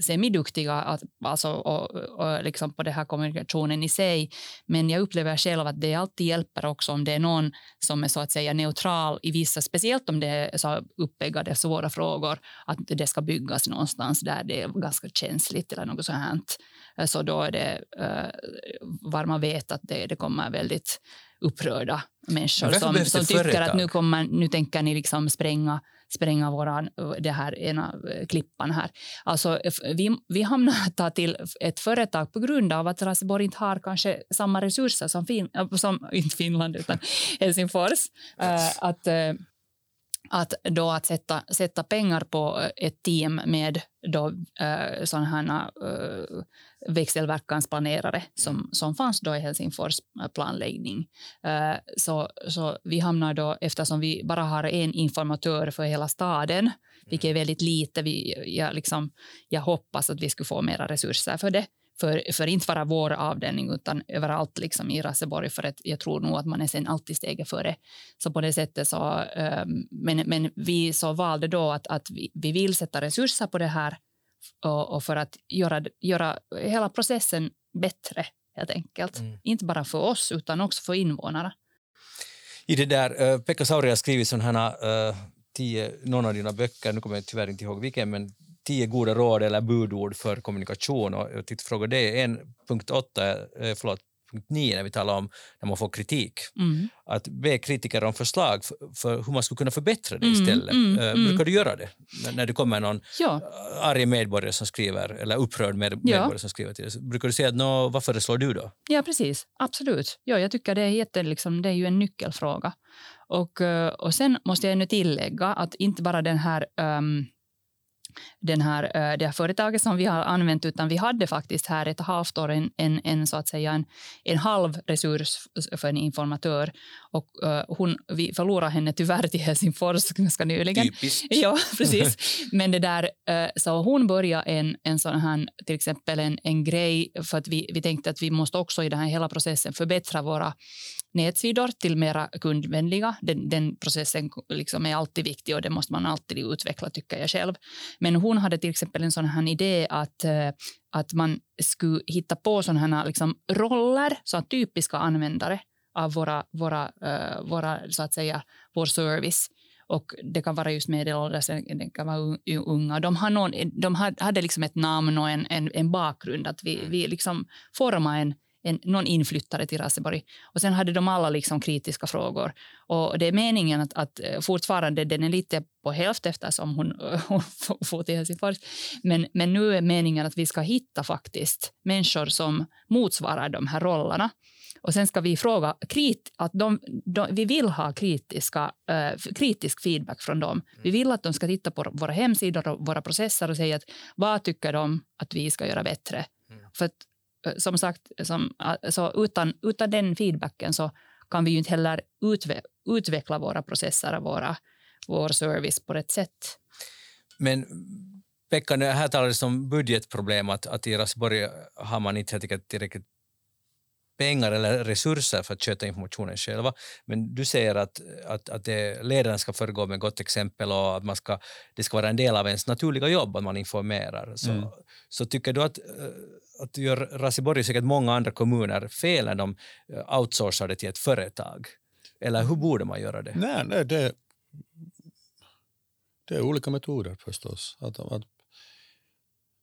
C: semiduktiga att, alltså, och, och liksom på den här kommunikationen i sig, men jag upplever själv att det alltid hjälper också om det är någon som är så att säga neutral i vissa, speciellt om det är så uppeggade svåra frågor, att det ska byggas någonstans där det är ganska känsligt eller något sånt. Så då är det var man vet att det, det kommer väldigt upprörda människor som, som tycker att nu, kommer, nu tänker ni liksom spränga spränga våran, det här ena eh, klippan här. Alltså, vi, vi hamnar ta till ett företag på grund av att Raseborg inte har kanske samma resurser som, fin, äh, som inte Finland utan Helsingfors. Att, att, då att sätta, sätta pengar på ett team med då, sådana här växelverkansplanerare som, som fanns då i Helsingfors planläggning. Uh, så, så vi hamnar då, eftersom vi bara har en informatör för hela staden, vilket är väldigt lite, vi, jag, liksom, jag hoppas att vi skulle få mera resurser för det. För, för inte bara vår avdelning utan överallt liksom i Raseborg för att jag tror nog att man är sen alltid steget före. Så på det sättet så, um, men, men vi så valde då att, att vi, vi vill sätta resurser på det här och, och för att göra, göra hela processen bättre, helt enkelt. Mm. Inte bara för oss, utan också för invånarna.
B: I det där, uh, Pekka Sauri har skrivit sådana här uh, tio, någon av dina böcker, nu kommer jag tyvärr inte ihåg vilken, men tio goda råd eller budord för kommunikation och jag tänkte fråga dig, en punkt åtta, förlåt, punkt 9 när vi talar om när man får kritik.
C: Mm.
B: Att be kritiker om förslag för, för hur man skulle kunna förbättra det
C: Mm,
B: istället.
C: mm,
B: Eh,
C: mm.
B: Brukar du göra det? När- När det kommer någon
C: Ja,
B: arg medborgare som skriver, eller upprörd med, medborgare som skriver till dig, brukar du säga att Nå, vad föreslår du då?
C: ja, precis. Absolut. Ja, jag tycker det är, jätte, liksom, det är ju en nyckelfråga. Och, eh, och sen måste jag ännu tillägga att inte bara den här ehm, den här, eh, det här företaget som vi har använt, utan vi hade faktiskt här ett halvt år en, en, en, så att säga, en, en halv resurs för en informatör. Och, eh, hon, vi förlorade henne tyvärr till Helsingfors ganska nyligen.
B: Typiskt.
C: Ja, precis. Men det där, eh, så hon började en, en sån här, till exempel en, en grej för att vi, vi tänkte att vi måste också i den här hela processen förbättra våra nätsidor till mera kundvänliga. Den, den processen liksom är alltid viktig och det måste man alltid utveckla tycker jag själv. Men hon hade till exempel en sån här idé att, eh, att man skulle hitta på såna här liksom roller, så typiska användare av våra, våra, eh, våra, så att säga, vår service. Och det kan vara just medelålders, det kan vara un- unga. De, har någon, de hade- liksom ett namn och en, en, en bakgrund. Att vi, vi liksom formade en, en, någon inflyttare till Raseborg. Och sen hade de alla liksom kritiska frågor. Och det är meningen att, att eh, fortfarande, den är lite på hälft eftersom hon, hon får till Helsingfors. Men, men nu är meningen att vi ska hitta faktiskt människor som motsvarar de här rollerna. Och sen ska vi fråga, krit, att de, de, vi vill ha kritiska, eh, kritisk feedback från dem. Vi vill att de ska titta på våra hemsidor och våra processer och säga att vad tycker de att vi ska göra bättre.
B: Mm.
C: För att, eh, som sagt, som, alltså utan, utan den feedbacken så kan vi ju inte heller utve, utveckla våra processer och våra, vår service på rätt sätt.
B: Men Pekka, det här talades om budgetproblem, att, att i Raseborg har man inte helt enkelt tillräckligt pengar eller resurser för att sköta informationen själva. Men du säger att, att, att det, ledaren ska föregå med gott exempel och att man ska, det ska vara en del av ens naturliga jobb att man informerar. Så,
D: Mm.
B: så tycker du att, eh, att gör Raseborg och säkert många andra kommuner fel när de eh, outsourcar det till ett företag? Eller hur borde man göra det?
D: Nej, nej det, det är olika metoder förstås. Att, att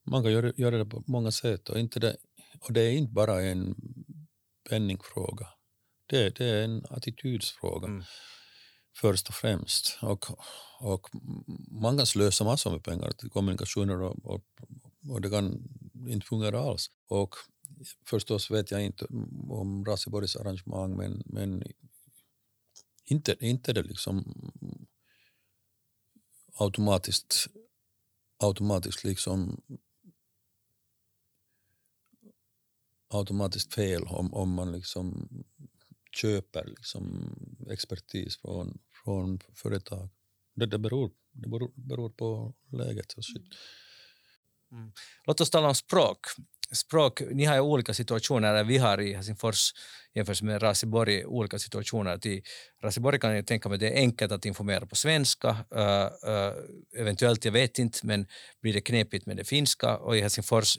D: man kan göra, göra det på många sätt. Och, inte det, och det är inte bara en penningfråga. Det, det är en attitydsfråga
B: Mm.
D: först och främst. Och, och man kan slösa massor med pengar till kommunikationer och, och, och det kan inte fungera alls. Och förstås vet jag inte om Raseborgs arrangemang men, men inte, inte det liksom automatiskt, automatiskt liksom automatiskt fel om, om man liksom köper liksom expertis från, från företag. Det, det, beror, det beror, beror på läget. Och shit. Mm.
B: Låt oss tala om språk. språk. Ni har ju olika situationer, vi har i Helsingfors jämfört med Raseborg olika situationer. I Raseborg kan jag tänka mig att det är enkelt att informera på svenska, uh, uh, eventuellt, jag vet inte, men blir det knepigt med det finska och i Helsingfors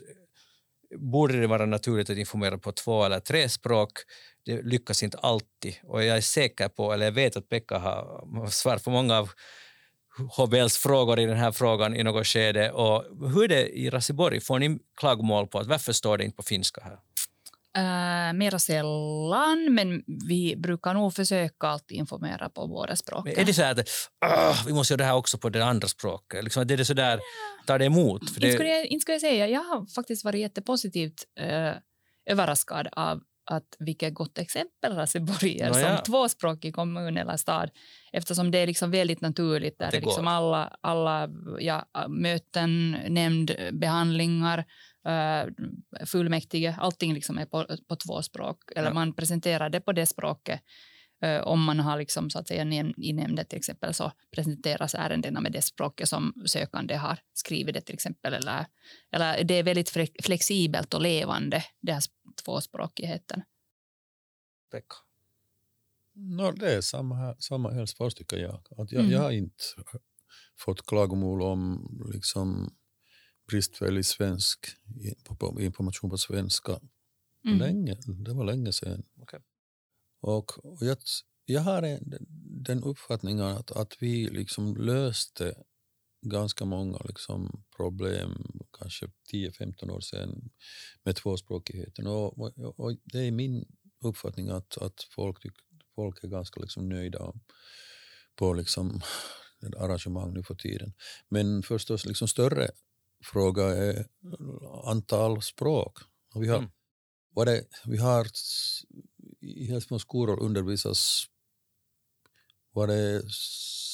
B: borde det vara naturligt att informera på två eller tre språk. Det lyckas inte alltid och jag är säker på, eller jag vet att Pekka har svar på många av HBLs frågor i den här frågan i något skede. Och hur är det i Raseborg? Får ni klagomål på att varför står det inte på finska här?
C: Uh, mera sällan, men vi brukar nog försöka alltid informera på båda språken.
B: Är det så här att "Åh, vi måste göra det här också på det andra språket? Liksom, är det så där, tar det emot? För
C: Inte, skulle
B: det,
C: jag, inte skulle jag säga. Jag har faktiskt varit jättepositivt uh, överraskad av att vilket gott exempel Raseborg är
B: Nåja.
C: som tvåspråkig kommun eller stad eftersom det är liksom väldigt naturligt. Där
B: det
C: är liksom
B: går.
C: alla, alla ja, möten, nämndbehandlingar, uh, fullmäktige, allting liksom är på, på två språk. Eller
B: Ja.
C: man presenterar det på det språket. Eh, om man har liksom, så att säga, i nämnden till exempel så presenteras ärendena med det språket som sökande har skrivit det till exempel. Eller, eller det är väldigt fle- flexibelt och levande, den här tvåspråkigheten.
B: Pekka.
D: No, det är samma, här, samma Helsingfors tycker jag. Att jag,
C: Mm.
D: jag har inte fått klagomål om liksom bristfällig svensk, information på svenska.
C: Mm.
D: Länge, det var länge sedan.
B: Okej.
D: Och, och jag, jag har en, den uppfattningen att, att vi liksom löste ganska många liksom problem, kanske 10-15 år sedan, med tvåspråkigheten. Och, och, och det är min uppfattning att, att folk, folk är ganska liksom nöjda på liksom arrangemang nu för tiden. Men förstås liksom större fråga är antal språk. Vi har, mm. vad det, vi har i Helsingborgs skolor undervisas var det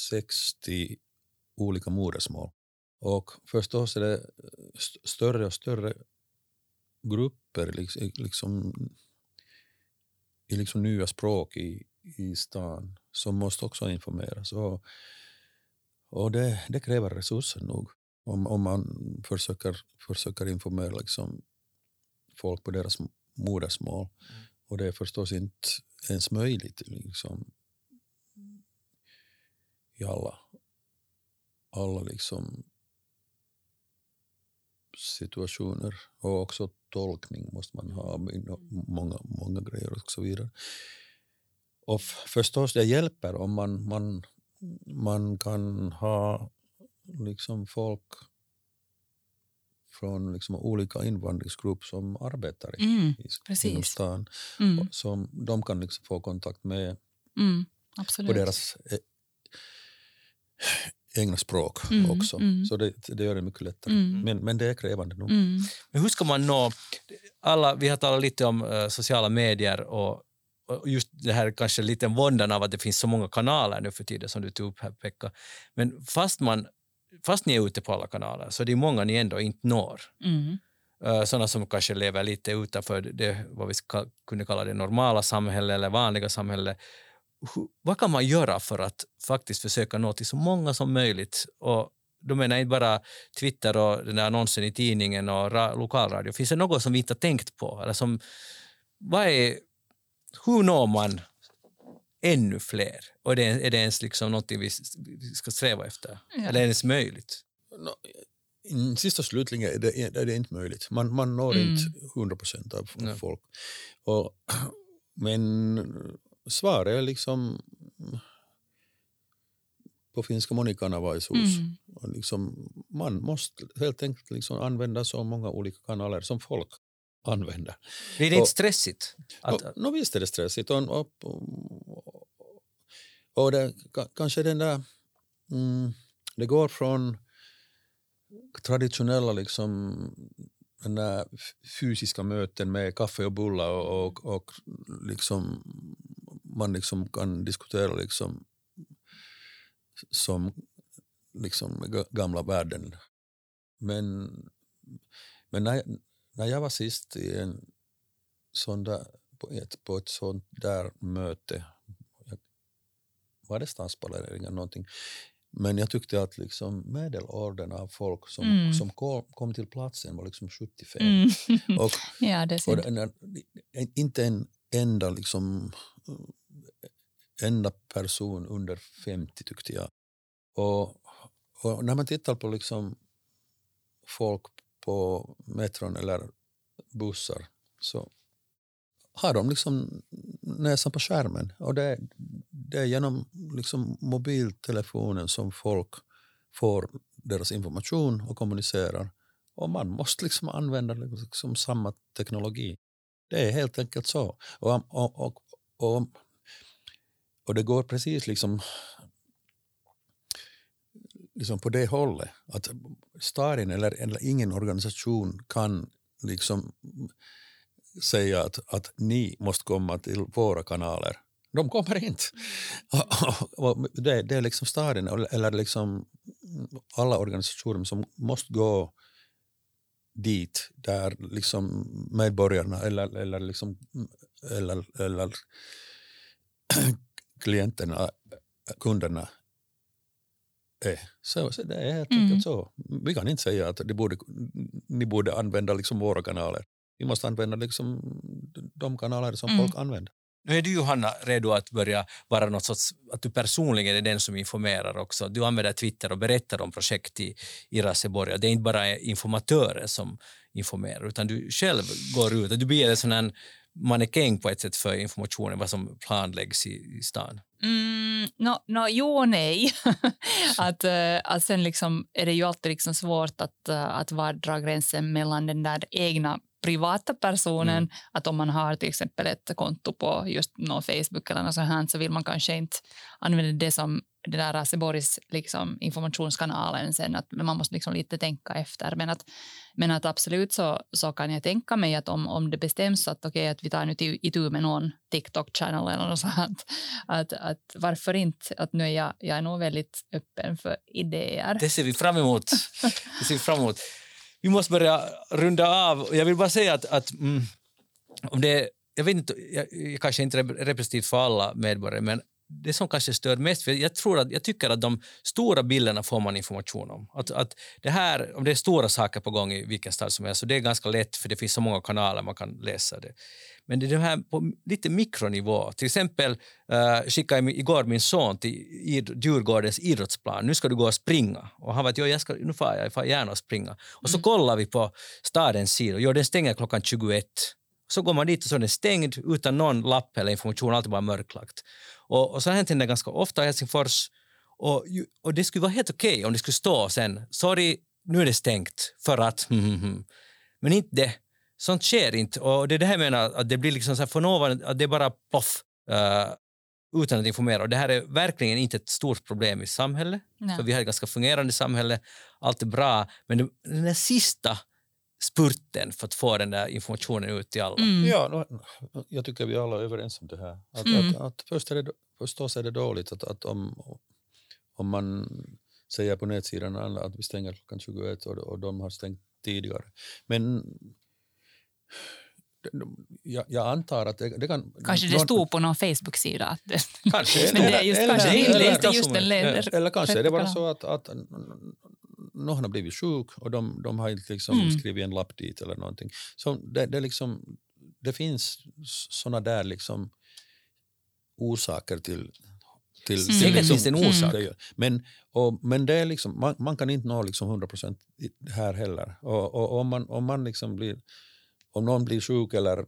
D: 60 olika modersmål. Och förstås är det eh, större och större grupper liksom, liksom, i liksom nya språk i, i stan som måste också informeras. Och, och det, det kräver resurser nog om, om man försöker, försöker informera liksom folk på deras modersmål. Mm. Och det är förstås inte ens möjligt liksom, i alla, alla liksom situationer. Och också tolkning måste man ha, många, många grejer och så vidare. Och förstås, det hjälper om man, man, man kan ha liksom folk från liksom olika invandringsgrupper som arbetar i, mm, i, inom stan. Mm. Som de kan liksom få kontakt med
C: mm,
D: på deras e, egna språk mm, också. Mm. Så det, det gör det mycket lättare. Mm. Men, men det är krävande nog.
B: Men hur ska man nå... Alla, vi har talat lite om uh, sociala medier och, och just det här kanske lite våndan av att det finns så många kanaler nu för tiden som du tog upp här Pekka. Men fast man fast ni är ute på alla kanaler så det är många ni ändå inte når.
C: Mm.
B: Uh, sådana som kanske lever lite utanför det vad vi ska, kunde kalla det normala samhället eller vanliga samhället. Hur, vad kan man göra för att faktiskt försöka nå till så många som möjligt? Och då menar jag inte bara Twitter och den där annonsen i tidningen och lokalradio. Finns det något som vi inte har tänkt på? Eller som, vad är, hur når man ännu fler? Och är det, är det ens liksom någonting vi ska sträva efter? Ja. Eller är det ens möjligt?
D: No, sist och slutligen är det, är det inte möjligt. Man, man når mm. inte 100 procent av ja. folk. Och, men svaret är liksom på finska monikanavaisuus. Mm. Och liksom, man måste helt enkelt liksom använda så många olika kanaler som folk använda.
B: Blir det inte stressigt?
D: Att... Och, no, visst är det stressigt. Och, och, och, och det, kanske den där... Mm, det går från traditionella liksom, den där fysiska möten med kaffe och bullar och, och, och liksom, man liksom kan diskutera liksom, som liksom gamla världen. Men, men när, när jag var sist i en sån där, på, ett, på ett sånt där möte, var det Stadspalat eller någonting, men jag tyckte att liksom medelåldern av folk som, mm. som kom, kom, till platsen var liksom 75. Mm.
C: Och, ja, det och
D: en, inte en enda, liksom, enda person under 50 tyckte jag. Och, och när man tittar på liksom folk på metron eller bussar så har de liksom näsan på skärmen. Och det, det är genom liksom mobiltelefonen som folk får deras information och kommunicerar. Och man måste liksom använda liksom samma teknologi. Det är helt enkelt så. Och, och, och, och, och det går precis liksom liksom på det hållet. Att staden eller, eller ingen organisation kan liksom säga att, att ni måste komma till våra kanaler. De kommer inte. det, det är liksom staden eller liksom alla organisationer som måste gå dit där liksom medborgarna eller, eller, liksom, eller, eller klienterna, kunderna är. Så, så det är helt mm. enkelt så. Vi kan inte säga att borde, ni borde använda liksom våra kanaler. Vi måste använda liksom de kanaler som mm. folk använder.
B: Nu är du Johanna redo att börja vara något sorts, att du personligen är den som informerar också. Du använder Twitter och berättar om projekt i, i Raseborg. Det är inte bara informatörer som informerar utan du själv går ut. Du blir en sån här mannekäng på ett sätt för informationen, vad som planläggs i, i stan?
C: Mm, no, no, jo och nej. att, uh, att sen liksom är det ju alltid liksom svårt att, uh, att var dra gränsen mellan den där egna privata personen. Mm. Att om man har till exempel ett konto på just någon Facebook eller något sånt här så vill man kanske inte använda det som den där Raseborgs liksom, informationskanalen sen. Att man måste liksom lite tänka efter. Men att, men att absolut så, så kan jag tänka mig att om, om det bestäms att okay, att vi tar nu till, itu med någon TikTok-channel eller något sånt. Att, att varför inte? Att nu är jag, jag är nog väldigt öppen för idéer.
B: Det ser vi fram emot. Det ser vi fram emot. Vi måste börja runda av. Jag vill bara säga att, att mm, om det, jag vet inte, jag, jag kanske inte är representativ för alla medborgare, men det som kanske stör mest, för jag, tror att, jag tycker att de stora bilderna får man information om. Att, att det här, om det är stora saker på gång i vilken stad som helst, så det är ganska lätt för det finns så många kanaler man kan läsa det. Men det är det här på lite mikronivå. Till exempel uh, skickade jag igår min son till Djurgårdens idrottsplan. Nu ska du gå och springa. Och han var att jag ska, nu får jag, jag får gärna springa. Och så mm. kollar vi på stadens sida. Jo, den stänger klockan 21. Så går man dit och så är den stängd utan någon lapp eller information, allt bara mörklagt. Och, och så händer det ganska ofta i Helsingfors. Och, och det skulle vara helt okej okay om det skulle stå sen, sorry, nu är det stängt för att... Mm, mm, mm. Men inte det. Sånt sker inte. Och det är det här jag menar, att det blir liksom så här från ovan, att det är bara poff. Uh, utan att informera. Och det här är verkligen inte ett stort problem i samhället. För vi har ett ganska fungerande samhälle, allt är bra. Men det, den där sista spurten för att få den där informationen ut till alla.
D: Mm. Ja, jag tycker vi alla är överens om det här. Att, mm. att, att först är det, förstås är det dåligt att, att om, om man säger på nätsidan att vi stänger klockan 21 och, och de har stängt tidigare. Men jag, jag, antar att det, det kan...
C: Kanske det stod på någon Facebook-sida.
B: kanske.
C: Men det är just, eller, kanske eller, inte just en
D: länder. Eller kanske är det bara så att, att någon har blivit sjuk och de, de har inte liksom mm. skrivit en lapp dit eller någonting. Så det, det, liksom, det finns såna där liksom orsaker till till,
B: mm. Säkert liksom, finns det en orsak.
D: Det men, och, men det är liksom, man, man kan inte nå liksom 100 procent här heller. Och, och, om man, om man liksom blir om någon blir sjuk eller mm,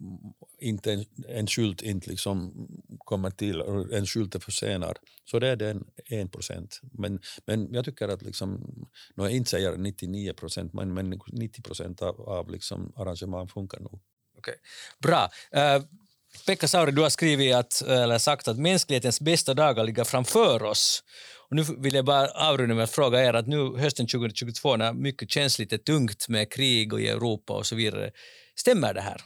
D: mm, inte en, en skylt inte liksom kommer till, en skylt är försenad, så det är den 1 procent. Men, men jag tycker att, liksom, jag inte säger 99 procent, men, men 90 procent av, av liksom arrangemang funkar nog.
B: Okay. Bra. Uh, Pekka Sauri, du har skrivit att, eller sagt att mänsklighetens bästa dagar ligger framför oss. Och nu vill jag bara avrunda med att fråga er att nu hösten 2022 när mycket känns lite tungt med krig och i Europa och så vidare, stämmer det här?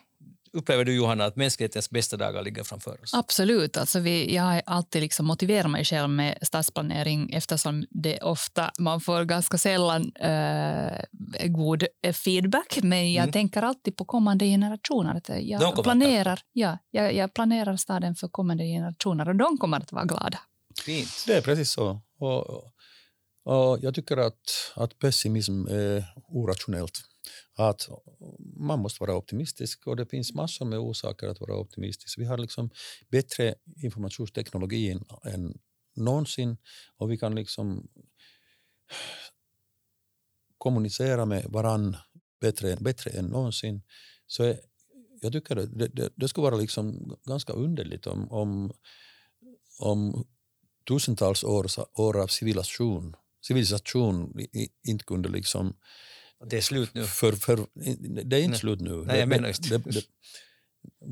B: Upplever du Johanna att mänsklighetens bästa dagar ligger framför oss?
C: Absolut. Alltså vi, jag har alltid liksom motiverat mig själv med stadsplanering eftersom det ofta, man får ganska sällan äh, god feedback. Men jag mm. tänker alltid på kommande generationer. Jag planerar, ja, jag, jag planerar staden för kommande generationer och de kommer att vara glada.
B: Fint.
D: Det är precis så. Och, och jag tycker att, att pessimism är orationellt. Att man måste vara optimistisk och det finns massor med orsaker att vara optimistisk. Vi har liksom bättre informationsteknologi än någonsin och vi kan liksom kommunicera med varann bättre, bättre än någonsin. Så jag tycker det, det, det skulle vara liksom ganska underligt om, om, om tusentals år, år av civilisation, civilisation inte kunde liksom...
B: Det är slut nu?
D: För, för, det är inte Nej. slut nu.
B: Nej, jag menar just det. det,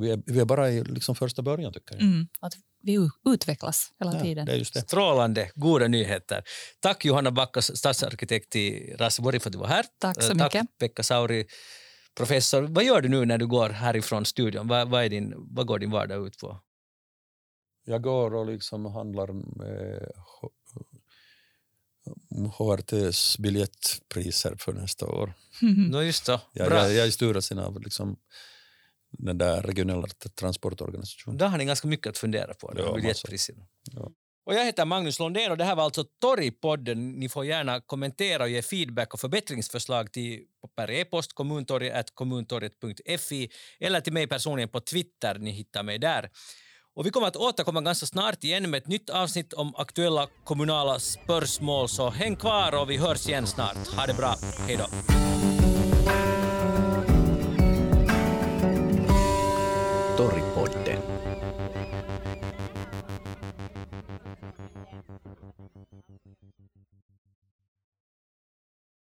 D: vi, är, vi är bara i liksom första början, tycker jag. Mm,
C: att vi utvecklas hela
D: ja,
C: tiden.
D: Det är just det.
B: Strålande, goda nyheter. Tack Johanna Backas, stadsarkitekt i Raseborg för att du var här.
C: Tack så
B: Tack
C: mycket.
B: Pekka Sauri, professor. Vad gör du nu när du går härifrån studion? Vad, vad, är din, vad går din vardag ut på?
D: Jag går och liksom handlar med HRTs biljettpriser för nästa år.
B: No just det.
D: Jag, jag, jag är styrelsen av liksom den där regionala transportorganisationen.
B: Där har ni ganska mycket att fundera på, ja, biljettpriserna. Ja. Och jag heter Magnus Londén och det här var alltså Torgpodden. Ni får gärna kommentera och ge feedback och förbättringsförslag till per e-post kommuntorget kommuntorget.fi eller till mig personligen på Twitter. Ni hittar mig där. Och vi kommer att återkomma ganska snart igen med ett nytt avsnitt om aktuella kommunala spörsmål, så häng kvar och vi hörs igen snart. Ha det bra. Hej då.